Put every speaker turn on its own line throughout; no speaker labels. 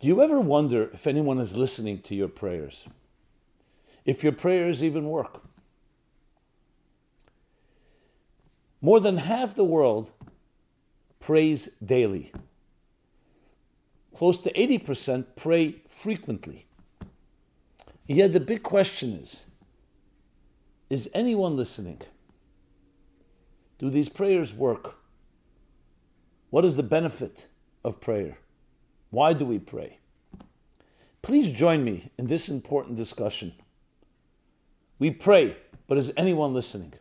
Do you ever wonder if anyone is listening to your prayers? If your prayers even work? More than half the world prays daily. Close to 80% pray frequently. Yet the big question is is anyone listening? Do these prayers work? What is the benefit of prayer? Why do we pray? Please join me in this important discussion. We pray, but is anyone listening?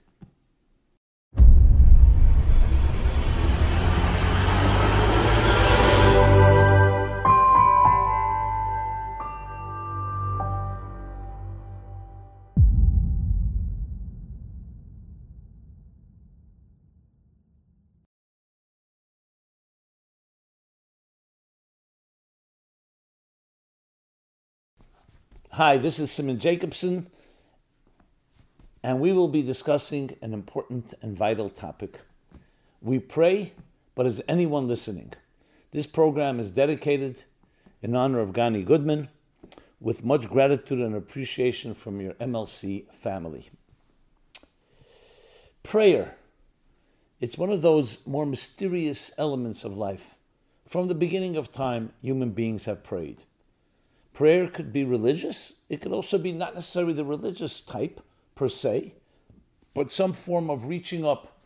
Hi, this is Simon Jacobson, and we will be discussing an important and vital topic. We pray, but is anyone listening? This program is dedicated in honor of Gani Goodman with much gratitude and appreciation from your MLC family. Prayer. It's one of those more mysterious elements of life. From the beginning of time, human beings have prayed. Prayer could be religious. It could also be not necessarily the religious type per se, but some form of reaching up,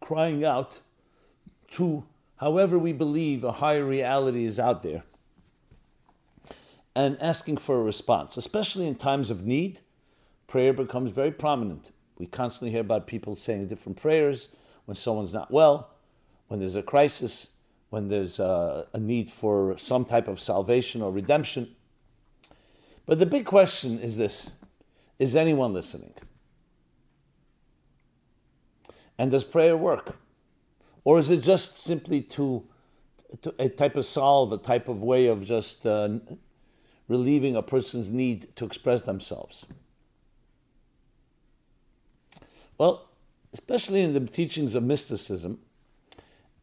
crying out to however we believe a higher reality is out there and asking for a response. Especially in times of need, prayer becomes very prominent. We constantly hear about people saying different prayers when someone's not well, when there's a crisis, when there's a, a need for some type of salvation or redemption. But the big question is this Is anyone listening? And does prayer work? Or is it just simply to, to a type of solve, a type of way of just uh, relieving a person's need to express themselves? Well, especially in the teachings of mysticism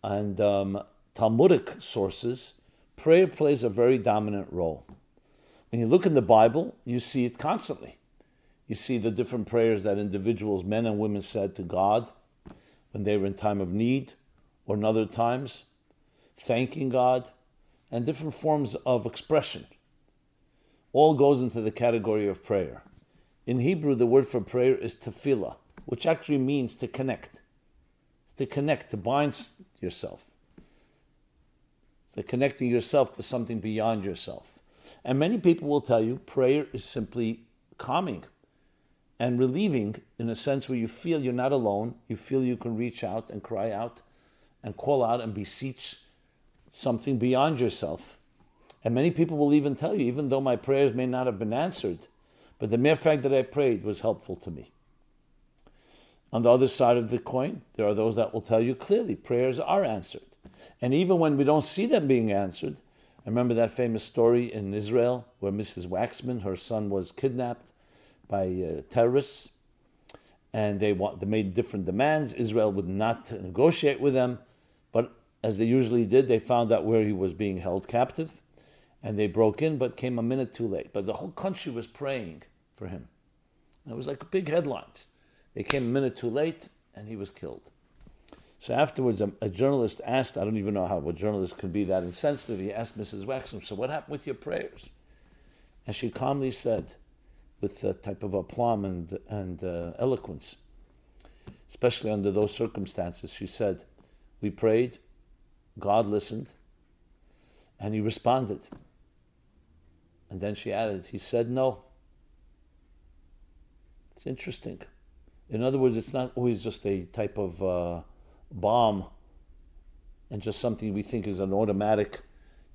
and um, Talmudic sources, prayer plays a very dominant role. When you look in the Bible, you see it constantly. You see the different prayers that individuals, men and women, said to God when they were in time of need or in other times, thanking God, and different forms of expression. All goes into the category of prayer. In Hebrew, the word for prayer is tefillah, which actually means to connect. It's to connect, to bind yourself. It's like connecting yourself to something beyond yourself. And many people will tell you prayer is simply calming and relieving in a sense where you feel you're not alone, you feel you can reach out and cry out and call out and beseech something beyond yourself. And many people will even tell you, even though my prayers may not have been answered, but the mere fact that I prayed was helpful to me. On the other side of the coin, there are those that will tell you clearly prayers are answered. And even when we don't see them being answered, I remember that famous story in Israel where Mrs. Waxman, her son, was kidnapped by uh, terrorists, and they they made different demands. Israel would not negotiate with them, but as they usually did, they found out where he was being held captive, and they broke in, but came a minute too late. But the whole country was praying for him. And it was like big headlines. They came a minute too late, and he was killed. So afterwards, a, a, journalist asked, I don't even know how a journalist could be that insensitive. He asked Mrs. Waxman, So what happened with your prayers? And she calmly said, with a type of aplomb and, and uh, eloquence, especially under those circumstances, she said, We prayed, God listened, and He responded. And then she added, He said no. It's interesting. In other words, it's not always just a type of. Uh, bomb and just something we think is an automatic.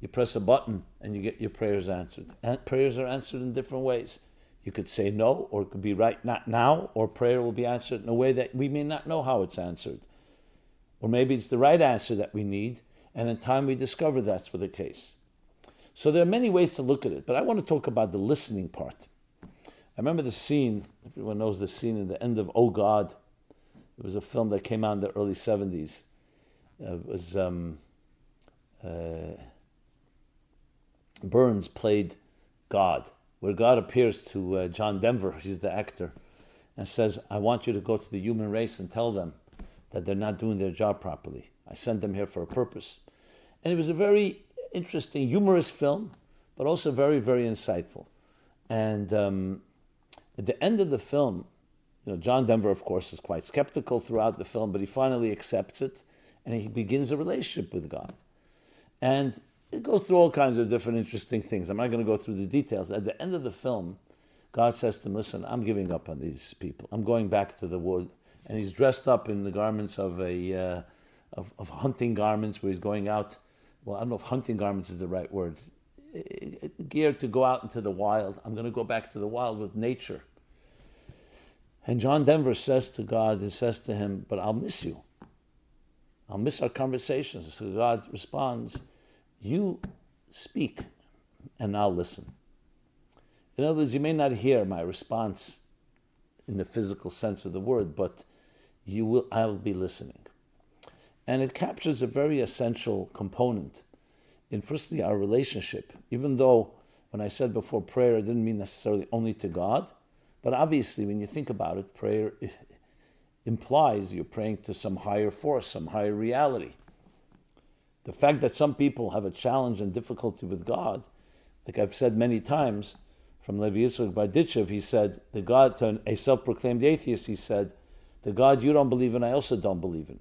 You press a button and you get your prayers answered. And prayers are answered in different ways. You could say no, or it could be right not now, or prayer will be answered in a way that we may not know how it's answered. Or maybe it's the right answer that we need, and in time we discover that's the case. So there are many ways to look at it, but I want to talk about the listening part. I remember the scene, everyone knows the scene in the end of Oh God, there was a film that came out in the early 70s. Uh, it was um, uh, Burns played God, where God appears to uh, John Denver, he's the actor, and says, I want you to go to the human race and tell them that they're not doing their job properly. I sent them here for a purpose. And it was a very interesting, humorous film, but also very, very insightful. And um, at the end of the film, you know, John Denver, of course, is quite skeptical throughout the film, but he finally accepts it and he begins a relationship with God. And it goes through all kinds of different interesting things. I'm not going to go through the details. At the end of the film, God says to him, Listen, I'm giving up on these people. I'm going back to the wood. And he's dressed up in the garments of a uh, of, of hunting garments where he's going out. Well, I don't know if hunting garments is the right word. Geared to go out into the wild. I'm going to go back to the wild with nature. And John Denver says to God, he says to him, But I'll miss you. I'll miss our conversations. So God responds, You speak, and I'll listen. In other words, you may not hear my response in the physical sense of the word, but you will, I will be listening. And it captures a very essential component in firstly our relationship. Even though when I said before prayer, it didn't mean necessarily only to God, but obviously when you think about it, prayer implies you're praying to some higher force, some higher reality. The fact that some people have a challenge and difficulty with God, like I've said many times, from Levi Yitzchak Berditchev, he said, the God, to a self-proclaimed atheist, he said, the God you don't believe in, I also don't believe in.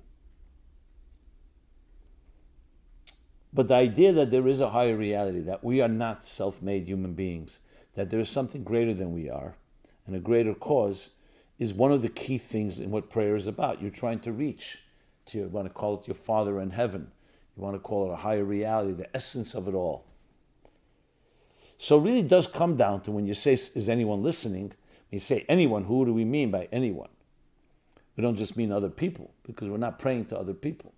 But the idea that there is a higher reality, that we are not self-made human beings, that there is something greater than we are, and a greater cause, is one of the key things in what prayer is about. You're trying to reach to, you want to call it your Father in heaven. You want to call it a higher reality, the essence of it all. So it really does come down to when you say, is anyone listening? When you say anyone, who do we mean by anyone? We don't just mean other people, because we're not praying to other people.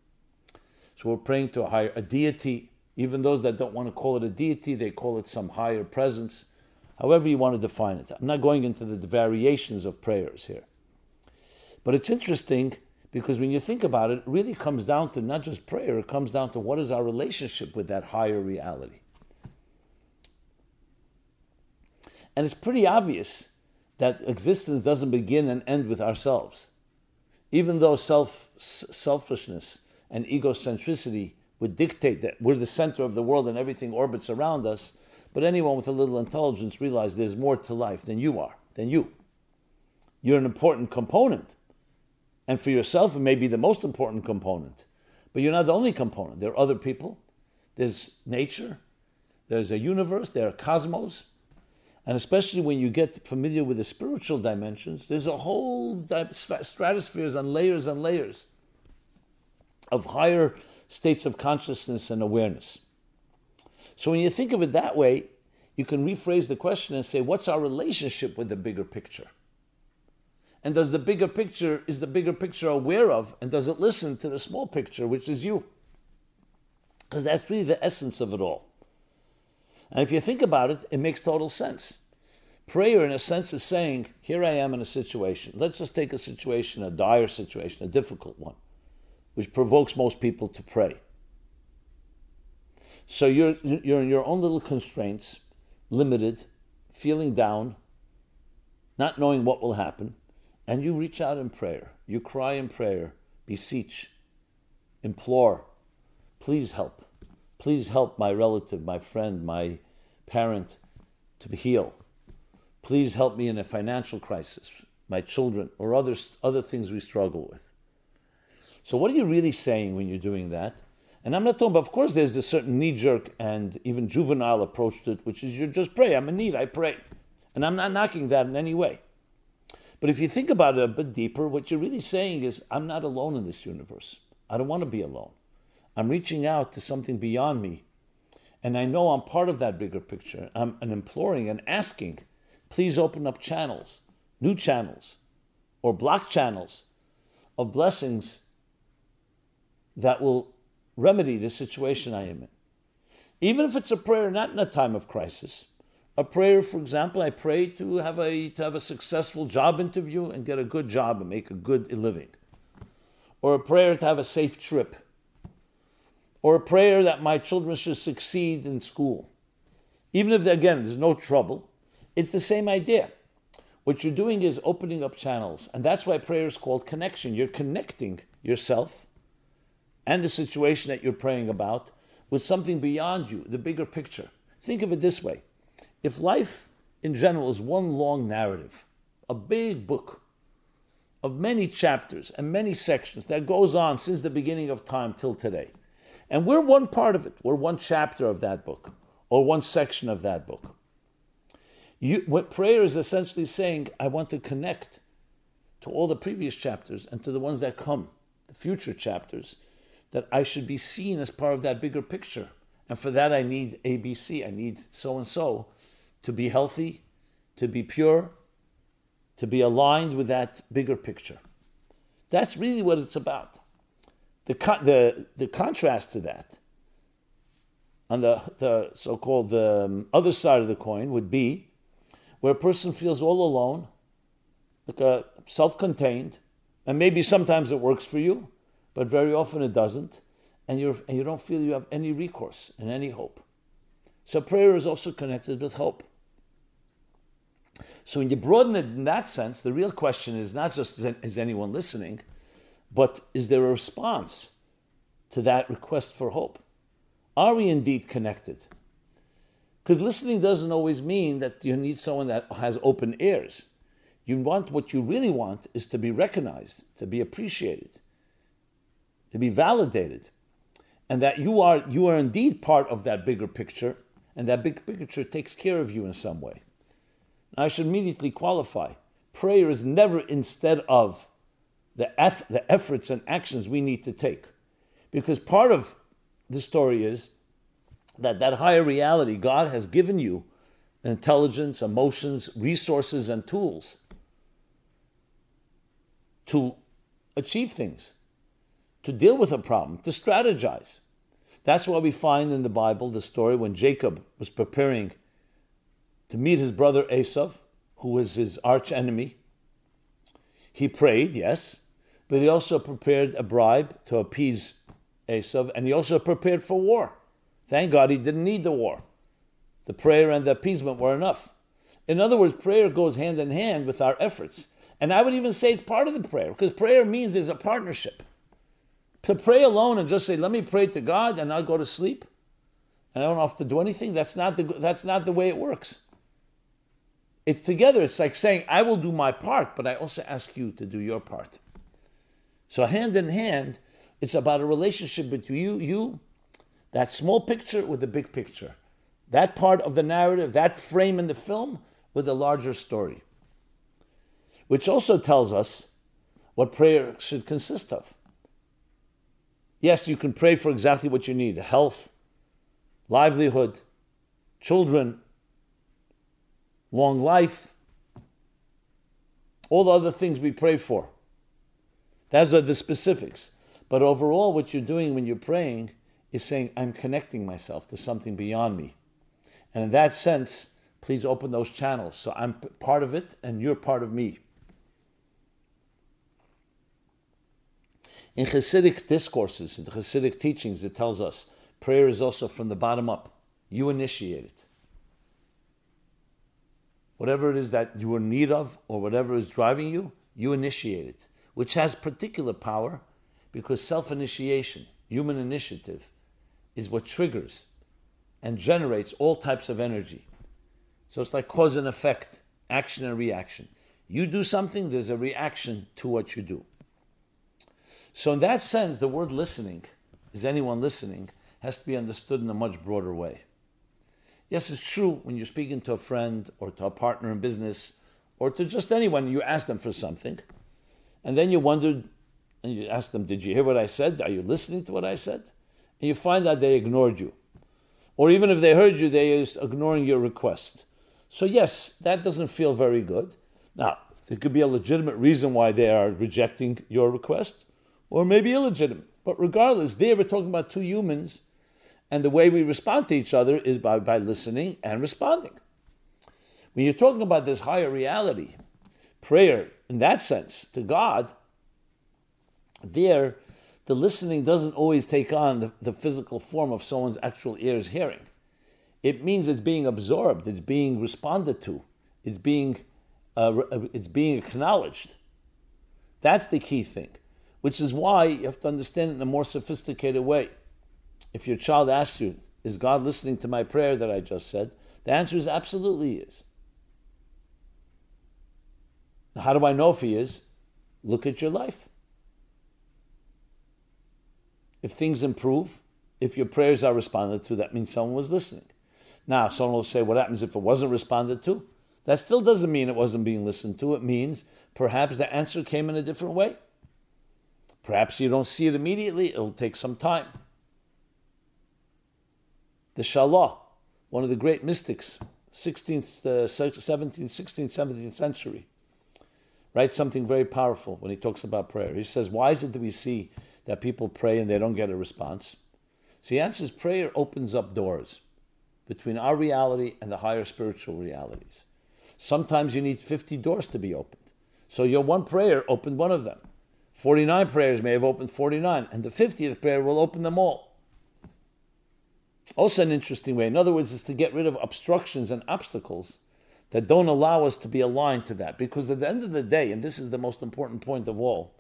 So we're praying to a higher, a deity. Even those that don't want to call it a deity, they call it some higher presence however you want to define it. I'm not going into the variations of prayers here. But it's interesting because when you think about it, it really comes down to not just prayer, it comes down to what is our relationship with that higher reality. And it's pretty obvious that existence doesn't begin and end with ourselves. Even though self, selfishness and egocentricity would dictate that we're the center of the world and everything orbits around us, but anyone with a little intelligence realizes there's more to life than you are, than you. You're an important component. And for yourself, it may be the most important component. But you're not the only component. There are other people. There's nature. There's a universe. There are cosmos. And especially when you get familiar with the spiritual dimensions, there's a whole stratospheres and layers and layers of higher states of consciousness and awareness. So when you think of it that way, you can rephrase the question and say, what's our relationship with the bigger picture? And does the bigger picture, is the bigger picture aware of, and does it listen to the small picture, which is you? Because that's really the essence of it all. And if you think about it, it makes total sense. Prayer, in a sense, is saying, Here I am in a situation. Let's just take a situation, a dire situation, a difficult one, which provokes most people to pray. So you're, you're in your own little constraints, limited, feeling down, not knowing what will happen, and you reach out in prayer. You cry in prayer, beseech, implore, please help. Please help my relative, my friend, my parent to heal. Please help me in a financial crisis, my children, or other, other things we struggle with. So, what are you really saying when you're doing that? And I'm not talking about, of course, there's a certain knee jerk and even juvenile approach to it, which is you just pray. I'm in need, I pray. And I'm not knocking that in any way. But if you think about it a bit deeper, what you're really saying is, I'm not alone in this universe. I don't want to be alone. I'm reaching out to something beyond me. And I know I'm part of that bigger picture. I'm an imploring and asking, please open up channels, new channels, or block channels of blessings that will remedy the situation I am in. Even if it's a prayer not in a time of crisis, a prayer, for example, I pray to have a to have a successful job interview and get a good job and make a good living. Or a prayer to have a safe trip. Or a prayer that my children should succeed in school. Even if, again, there's no trouble, it's the same idea. What you're doing is opening up channels. And that's why prayer is called connection. You're connecting yourself and the situation that you're praying about with something beyond you, the bigger picture. Think of it this way if life in general is one long narrative, a big book of many chapters and many sections that goes on since the beginning of time till today, and we're one part of it, we're one chapter of that book or one section of that book. You, what prayer is essentially saying, I want to connect to all the previous chapters and to the ones that come, the future chapters, that I should be seen as part of that bigger picture. And for that, I need ABC, I need so and so to be healthy, to be pure, to be aligned with that bigger picture. That's really what it's about. The, the, the contrast to that, on the, the so called um, other side of the coin, would be where a person feels all alone, like self contained, and maybe sometimes it works for you, but very often it doesn't, and, you're, and you don't feel you have any recourse and any hope. So prayer is also connected with hope. So when you broaden it in that sense, the real question is not just is anyone listening, but is there a response to that request for hope? Are we indeed connected? Because listening doesn't always mean that you need someone that has open ears. You want what you really want is to be recognized, to be appreciated, to be validated, and that you are you are indeed part of that bigger picture, and that big picture takes care of you in some way. I should immediately qualify. Prayer is never instead of the, eff- the efforts and actions we need to take. Because part of the story is that that higher reality, God has given you intelligence, emotions, resources, and tools to achieve things, to deal with a problem, to strategize. That's why we find in the Bible the story when Jacob was preparing to meet his brother Esav, who was his arch enemy. He prayed, yes, but he also prepared a bribe to appease Esav, and he also prepared for war. Thank God he didn't need the war. The prayer and the appeasement were enough. In other words, prayer goes hand in hand with our efforts. And I would even say it's part of the prayer, because prayer means there's a partnership. To pray alone and just say, let me pray to God and I'll go to sleep, and I don't have to do anything, that's not the, that's not the way it works. It's together. It's like saying, I will do my part, but I also ask you to do your part. So hand in hand, it's about a relationship between you, you, that small picture with the big picture. That part of the narrative, that frame in the film with the larger story. Which also tells us what prayer should consist of. Yes, you can pray for exactly what you need health, livelihood, children, long life, all the other things we pray for. Those are the specifics. But overall, what you're doing when you're praying is saying, I'm connecting myself to something beyond me. And in that sense, please open those channels. So I'm part of it and you're part of me. In Hasidic discourses, in Hasidic teachings, it tells us prayer is also from the bottom up. You initiate it whatever it is that you are in need of or whatever is driving you, you initiate it, which has particular power because self initiation, human initiative, is what triggers and generates all types of energy. So it's like cause and effect, action and reaction. You do something, there's a reaction to what you do. So, in that sense, the word listening, is anyone listening, has to be understood in a much broader way. Yes, it's true when you're speaking to a friend or to a partner in business or to just anyone, you ask them for something, and then you wondered and you ask them, Did you hear what I said? Are you listening to what I said? And you find that they ignored you. Or even if they heard you, they are ignoring your request. So, yes, that doesn't feel very good. Now, there could be a legitimate reason why they are rejecting your request, or maybe illegitimate. But regardless, there we're talking about two humans and the way we respond to each other is by, by listening and responding. When you're talking about this higher reality, prayer in that sense to God, there, the listening doesn't always take on the, the physical form of someone's actual ears hearing. It means it's being absorbed, it's being responded to, it's being, uh, it's being acknowledged. That's the key thing, which is why you have to understand it in a more sophisticated way. If your child asks you, Is God listening to my prayer that I just said? The answer is absolutely is. How do I know if he is? Look at your life. If things improve, if your prayers are responded to, that means someone was listening. Now, someone will say, What happens if it wasn't responded to? That still doesn't mean it wasn't being listened to. It means perhaps the answer came in a different way. Perhaps you don't see it immediately, it'll take some time. The Shalah, one of the great mystics, 16th, uh, 17th, 16th, 17th century, writes something very powerful when he talks about prayer. He says, Why is it that we see that people pray and they don't get a response? So he answers, Prayer opens up doors between our reality and the higher spiritual realities. Sometimes you need 50 doors to be opened. So your one prayer opened one of them. 49 prayers may have opened 49, and the 50th prayer will open them all. Also, an interesting way. In other words, is to get rid of obstructions and obstacles that don't allow us to be aligned to that. Because at the end of the day, and this is the most important point of all,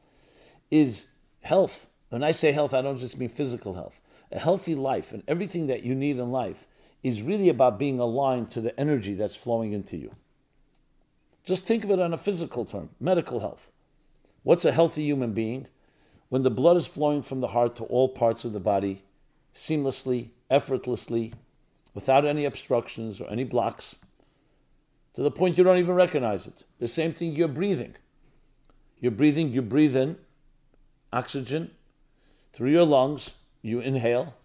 is health. When I say health, I don't just mean physical health. A healthy life and everything that you need in life is really about being aligned to the energy that's flowing into you. Just think of it on a physical term medical health. What's a healthy human being? When the blood is flowing from the heart to all parts of the body seamlessly, effortlessly, without any obstructions or any blocks, to the point you don't even recognize it. The same thing you're breathing. You're breathing, you breathe in oxygen through your lungs, you inhale.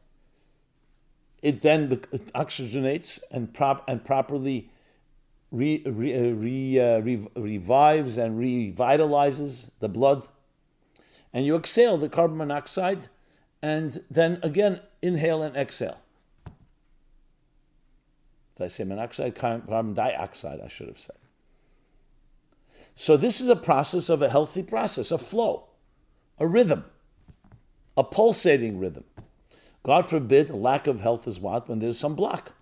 It then oxygenates and, prop, and properly re, re, uh, re, uh, re, revives and revitalizes the blood. And you exhale the carbon monoxide and then again inhale and exhale. Did I say monoxide? Carbon dioxide, I should have said. So, this is a process of a healthy process, a flow, a rhythm, a pulsating rhythm. God forbid, a lack of health is what? When there's some block,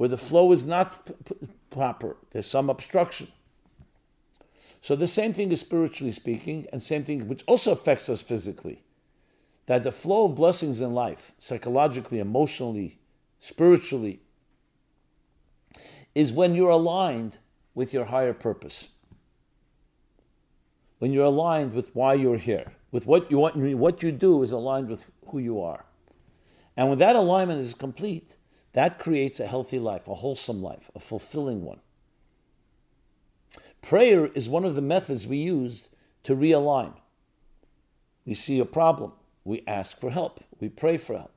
where the flow is not p- p- proper, there's some obstruction. So, the same thing is spiritually speaking, and same thing which also affects us physically. That the flow of blessings in life, psychologically, emotionally, spiritually, is when you're aligned with your higher purpose. When you're aligned with why you're here, with what you want, what you do is aligned with who you are. And when that alignment is complete, that creates a healthy life, a wholesome life, a fulfilling one. Prayer is one of the methods we use to realign. We see a problem, we ask for help, we pray for help.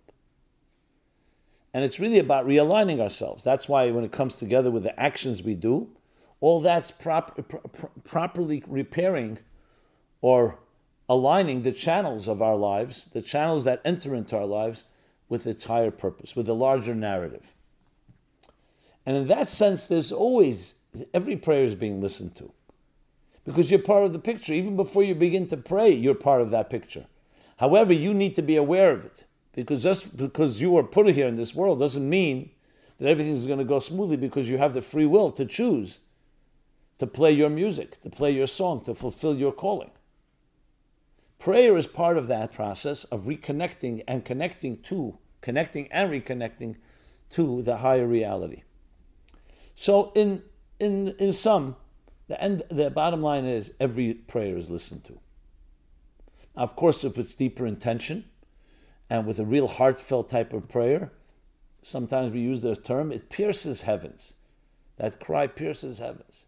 And it's really about realigning ourselves. That's why when it comes together with the actions we do, all that's prop, pro- properly repairing or aligning the channels of our lives, the channels that enter into our lives with its higher purpose, with the larger narrative. And in that sense, there's always, every prayer is being listened to. Because you're part of the picture. Even before you begin to pray, you're part of that picture. However, you need to be aware of it. Because just because you are put here in this world doesn't mean that everything is going to go smoothly because you have the free will to choose to play your music, to play your song, to fulfill your calling. Prayer is part of that process of reconnecting and connecting to, connecting and reconnecting to the higher reality. So, in in in sum, the end, the bottom line is every prayer is listened to. Of course, if it's deeper intention, and with a real heartfelt type of prayer, sometimes we use the term, it pierces heavens. That cry pierces heavens.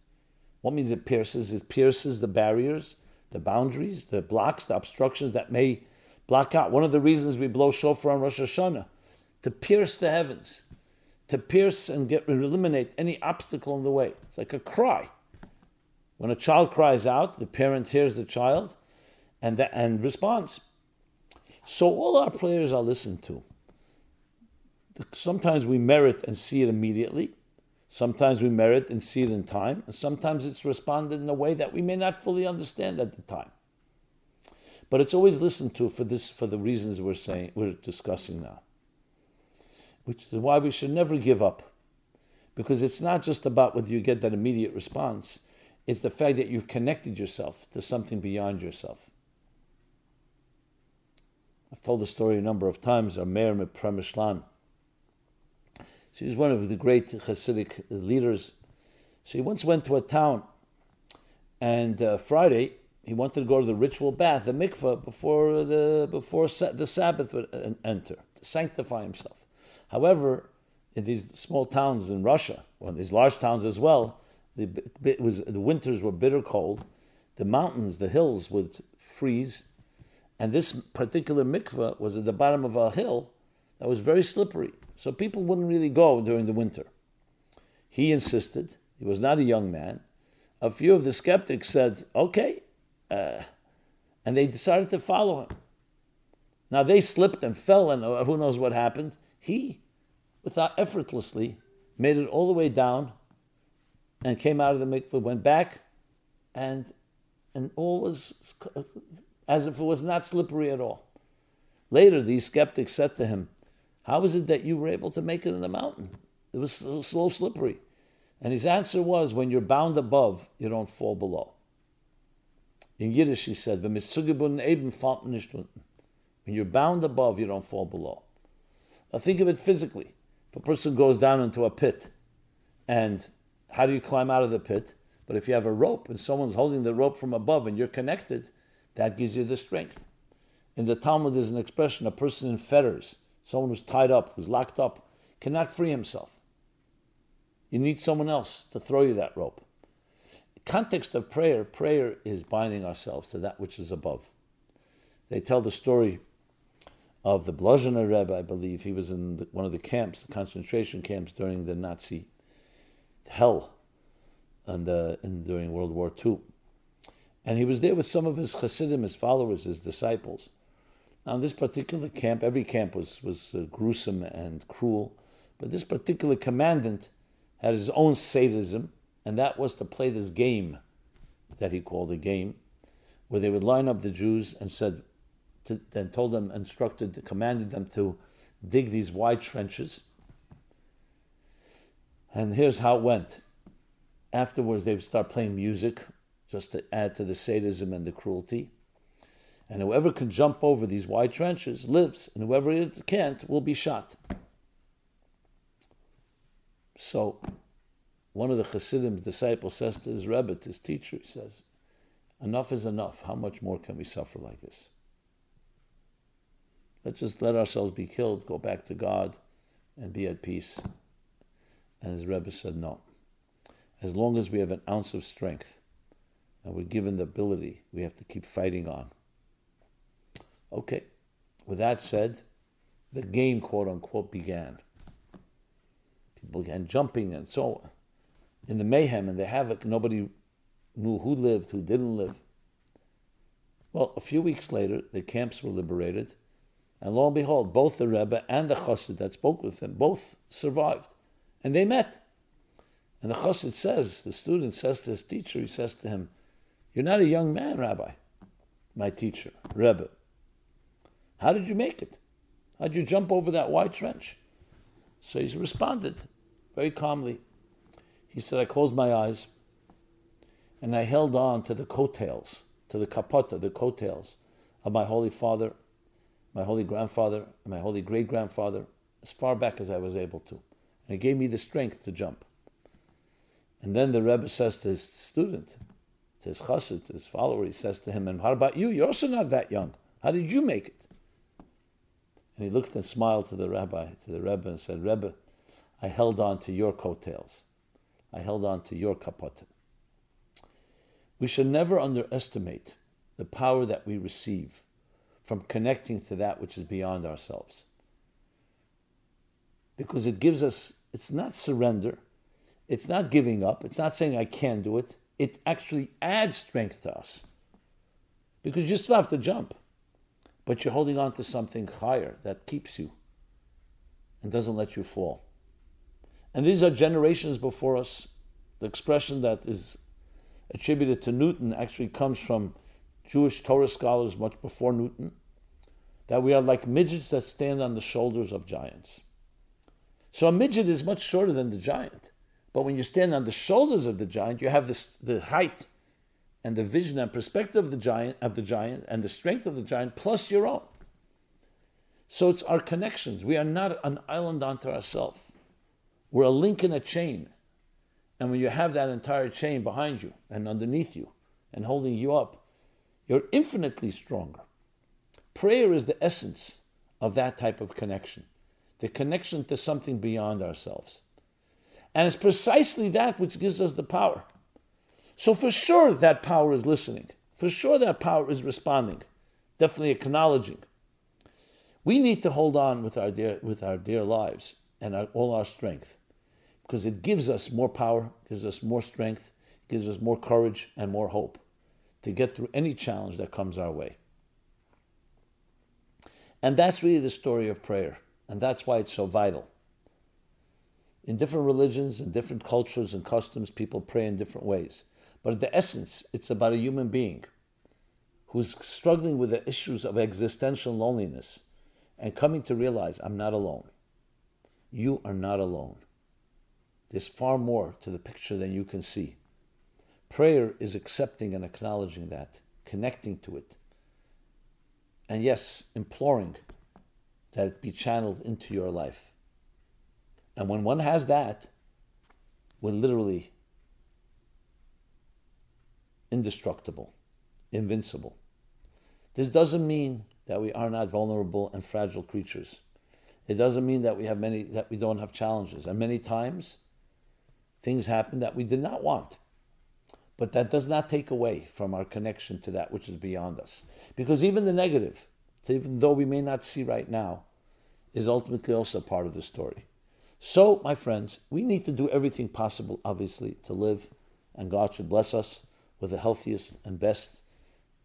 What means it pierces? It pierces the barriers, the boundaries, the blocks, the obstructions that may block out. One of the reasons we blow shofar on Rosh Hashanah, to pierce the heavens, to pierce and get eliminate any obstacle in the way. It's like a cry. When a child cries out, the parent hears the child and, the, and responds. So all our prayers are listened to. Sometimes we merit and see it immediately. Sometimes we merit and see it in time. And sometimes it's responded in a way that we may not fully understand at the time. But it's always listened to for this for the reasons we're saying we're discussing now. Which is why we should never give up. Because it's not just about whether you get that immediate response, it's the fact that you've connected yourself to something beyond yourself. I've told the story a number of times. Our Meir, Premishlan, she was one of the great Hasidic leaders. So he once went to a town, and uh, Friday he wanted to go to the ritual bath, the mikveh, before the before the Sabbath would enter to sanctify himself. However, in these small towns in Russia, or these large towns as well, the, it was, the winters were bitter cold. The mountains, the hills would freeze. And this particular mikveh was at the bottom of a hill that was very slippery. So people wouldn't really go during the winter. He insisted. He was not a young man. A few of the skeptics said, okay. Uh, and they decided to follow him. Now they slipped and fell, and uh, who knows what happened. He, without effortlessly, made it all the way down and came out of the mikveh, went back, and and all was as if it was not slippery at all. Later, these skeptics said to him, "How is it that you were able to make it in the mountain? It was so, so slippery." And his answer was, "When you're bound above, you don't fall below." In Yiddish, he said, "When you're bound above, you don't fall below." Now think of it physically. If a person goes down into a pit and how do you climb out of the pit? But if you have a rope and someone's holding the rope from above and you're connected, that gives you the strength. In the Talmud, there's an expression a person in fetters, someone who's tied up, who's locked up, cannot free himself. You need someone else to throw you that rope. context of prayer, prayer is binding ourselves to that which is above. They tell the story of the Bluzhever Rebbe, I believe. He was in the, one of the camps, the concentration camps during the Nazi hell and, uh, in, during World War II. And he was there with some of his Hasidim, his followers, his disciples. Now, this particular camp, every camp was, was uh, gruesome and cruel, but this particular commandant had his own sadism, and that was to play this game that he called a game, where they would line up the Jews and said, to, and told them, instructed, commanded them to dig these wide trenches and here's how it went. Afterwards, they would start playing music just to add to the sadism and the cruelty. And whoever can jump over these wide trenches lives, and whoever can't will be shot. So, one of the Chassidim disciples says to his Rebbe, to his teacher, he says, Enough is enough. How much more can we suffer like this? Let's just let ourselves be killed, go back to God, and be at peace. And his Rebbe said, no. As long as we have an ounce of strength and we're given the ability, we have to keep fighting on. Okay, with that said, the game, quote unquote, began. People began jumping and so on. In the mayhem and the havoc, nobody knew who lived, who didn't live. Well, a few weeks later, the camps were liberated, and lo and behold, both the Rebbe and the Chassid that spoke with him both survived. And they met. And the chassid says, the student says to his teacher, he says to him, You're not a young man, Rabbi, my teacher, Rebbe. How did you make it? How did you jump over that wide trench? So he responded very calmly. He said, I closed my eyes and I held on to the coattails, to the kapota, the coattails of my holy father, my holy grandfather, and my holy great grandfather, as far back as I was able to. And it gave me the strength to jump. And then the Rebbe says to his student, to his chassid, to his follower, he says to him, And how about you? You're also not that young. How did you make it? And he looked and smiled to the rabbi, to the Rebbe, and said, Rebbe, I held on to your coattails. I held on to your kapot. We should never underestimate the power that we receive from connecting to that which is beyond ourselves because it gives us, it's not surrender, it's not giving up, it's not saying I can't do it. It actually adds strength to us because you still have to jump, but you're holding on to something higher that keeps you and doesn't let you fall. And these are generations before us. The expression that is attributed to Newton actually comes from Jewish Torah scholars much before Newton, that we are like midgets that stand on the shoulders of giants. So a midget is much shorter than the giant. But when you stand on the shoulders of the giant, you have this, the height and the vision and perspective of the giant of the giant and the strength of the giant plus your own. So it's our connections. We are not an island unto ourselves. We're a link in a chain. And when you have that entire chain behind you and underneath you and holding you up, you're infinitely stronger. Prayer is the essence of that type of connection, the connection to something beyond ourselves. And it's precisely that which gives us the power. So, for sure, that power is listening. For sure, that power is responding, definitely acknowledging. We need to hold on with our dear, with our dear lives and our, all our strength because it gives us more power, gives us more strength, gives us more courage and more hope to get through any challenge that comes our way. And that's really the story of prayer. And that's why it's so vital. In different religions and different cultures and customs, people pray in different ways. But at the essence, it's about a human being who's struggling with the issues of existential loneliness and coming to realize, I'm not alone. You are not alone. There's far more to the picture than you can see. Prayer is accepting and acknowledging that, connecting to it. And yes, imploring that it be channeled into your life. And when one has that, we're literally indestructible, invincible. This doesn't mean that we are not vulnerable and fragile creatures. It doesn't mean that we have many that we don't have challenges. And many times things happen that we did not want. But that does not take away from our connection to that which is beyond us. Because even the negative, even though we may not see right now, is ultimately also part of the story. So, my friends, we need to do everything possible, obviously, to live, and God should bless us with the healthiest and best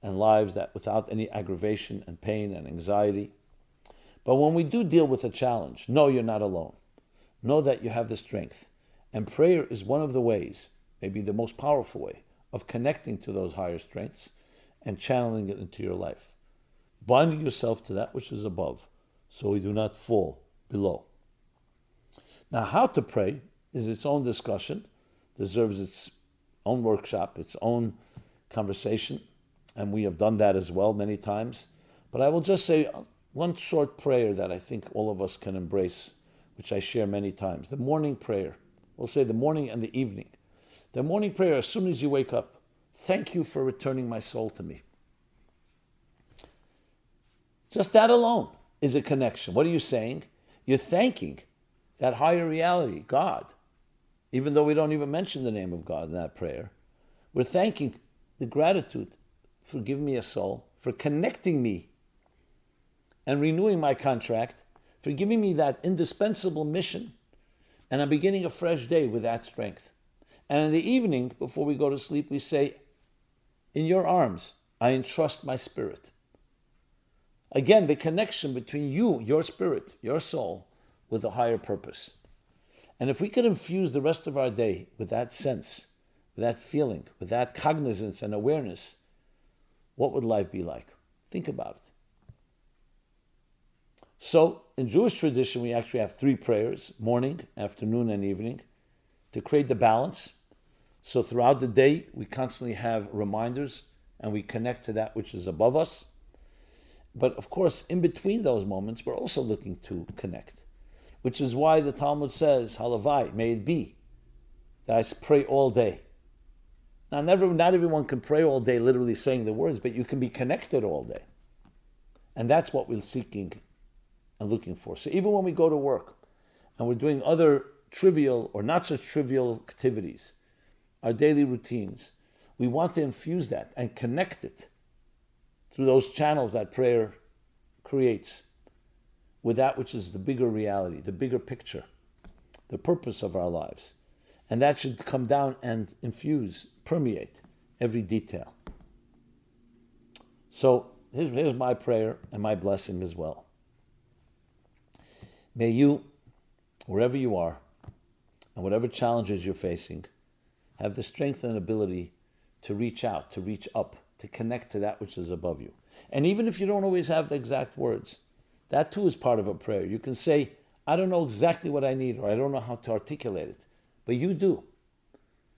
and lives that without any aggravation and pain and anxiety. But when we do deal with a challenge, know you're not alone. Know that you have the strength. And prayer is one of the ways, maybe the most powerful way, of connecting to those higher strengths and channeling it into your life. Binding yourself to that which is above, so we do not fall below. Now, how to pray is its own discussion, deserves its own workshop, its own conversation, and we have done that as well many times. But I will just say uh, one short prayer that I think all of us can embrace, which I share many times the morning prayer. We'll say the morning and the evening. The morning prayer, as soon as you wake up, thank you for returning my soul to me. Just that alone is a connection. What are you saying? You're thanking that higher reality, God, even though we don't even mention the name of God in that prayer. We're thanking the gratitude for giving me a soul, for connecting me and renewing my contract, for giving me that indispensable mission. And I'm beginning a fresh day with that strength. And in the evening, before we go to sleep, we say, In your arms, I entrust my spirit. Again, the connection between you, your spirit, your soul, with a higher purpose. And if we could infuse the rest of our day with that sense, with that feeling, with that cognizance and awareness, what would life be like? Think about it. So, in Jewish tradition, we actually have three prayers morning, afternoon, and evening to create the balance. So, throughout the day, we constantly have reminders and we connect to that which is above us. But of course, in between those moments, we're also looking to connect which is why the Talmud says, Halavai, may it be that I pray all day. Now, never, not everyone can pray all day, literally saying the words, but you can be connected all day. And that's what we're seeking and looking for. So even when we go to work and we're doing other trivial or not such trivial activities, our daily routines, we want to infuse that and connect it through those channels that prayer creates with that which is the bigger reality, the bigger picture, the purpose of our lives. And that should come down and infuse, permeate every detail. So here's, here's my prayer and my blessing as well. May you, wherever you are, and whatever challenges you're facing, have the strength and ability to reach out, to reach up, to connect to that which is above you. And even if you don't always have the exact words, that too is part of a prayer. You can say, I don't know exactly what I need, or I don't know how to articulate it, but you do.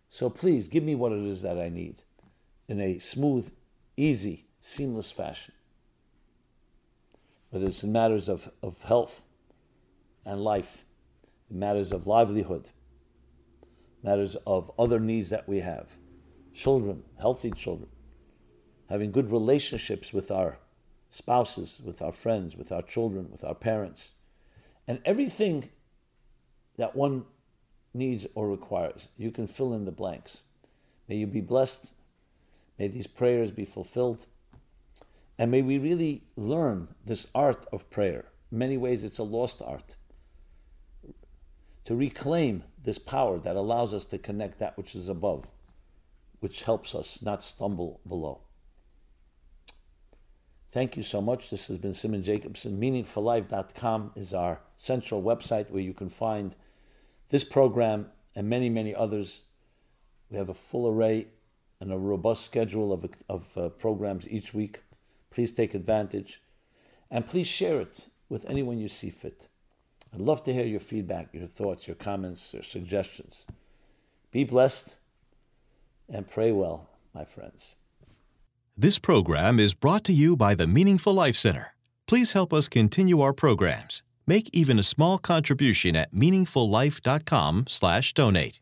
So please give me what it is that I need in a smooth, easy, seamless fashion. Whether it's in matters of, of health and life, matters of livelihood, matters of other needs that we have, children, healthy children, having good relationships with our spouses, with our friends, with our children, with our parents, and everything that one needs or requires. You can fill in the blanks. May you be blessed. May these prayers be fulfilled. And may we really learn this art of prayer. In many ways, it's a lost art. To reclaim this power that allows us to connect that which is above, which helps us not stumble below. Thank you so much. This has been Simon Jacobson. MeaningfulLife.com is our central website where you can find this program and many, many others. We have a full array and a robust schedule of, of uh, programs each week. Please take advantage and please share it with anyone you see fit. I'd love to hear your feedback, your thoughts, your comments, your suggestions. Be blessed and pray well, my friends.
This program is brought to you by the Meaningful Life Center. Please help us continue our programs. Make even a small contribution at meaningfullife.com/donate.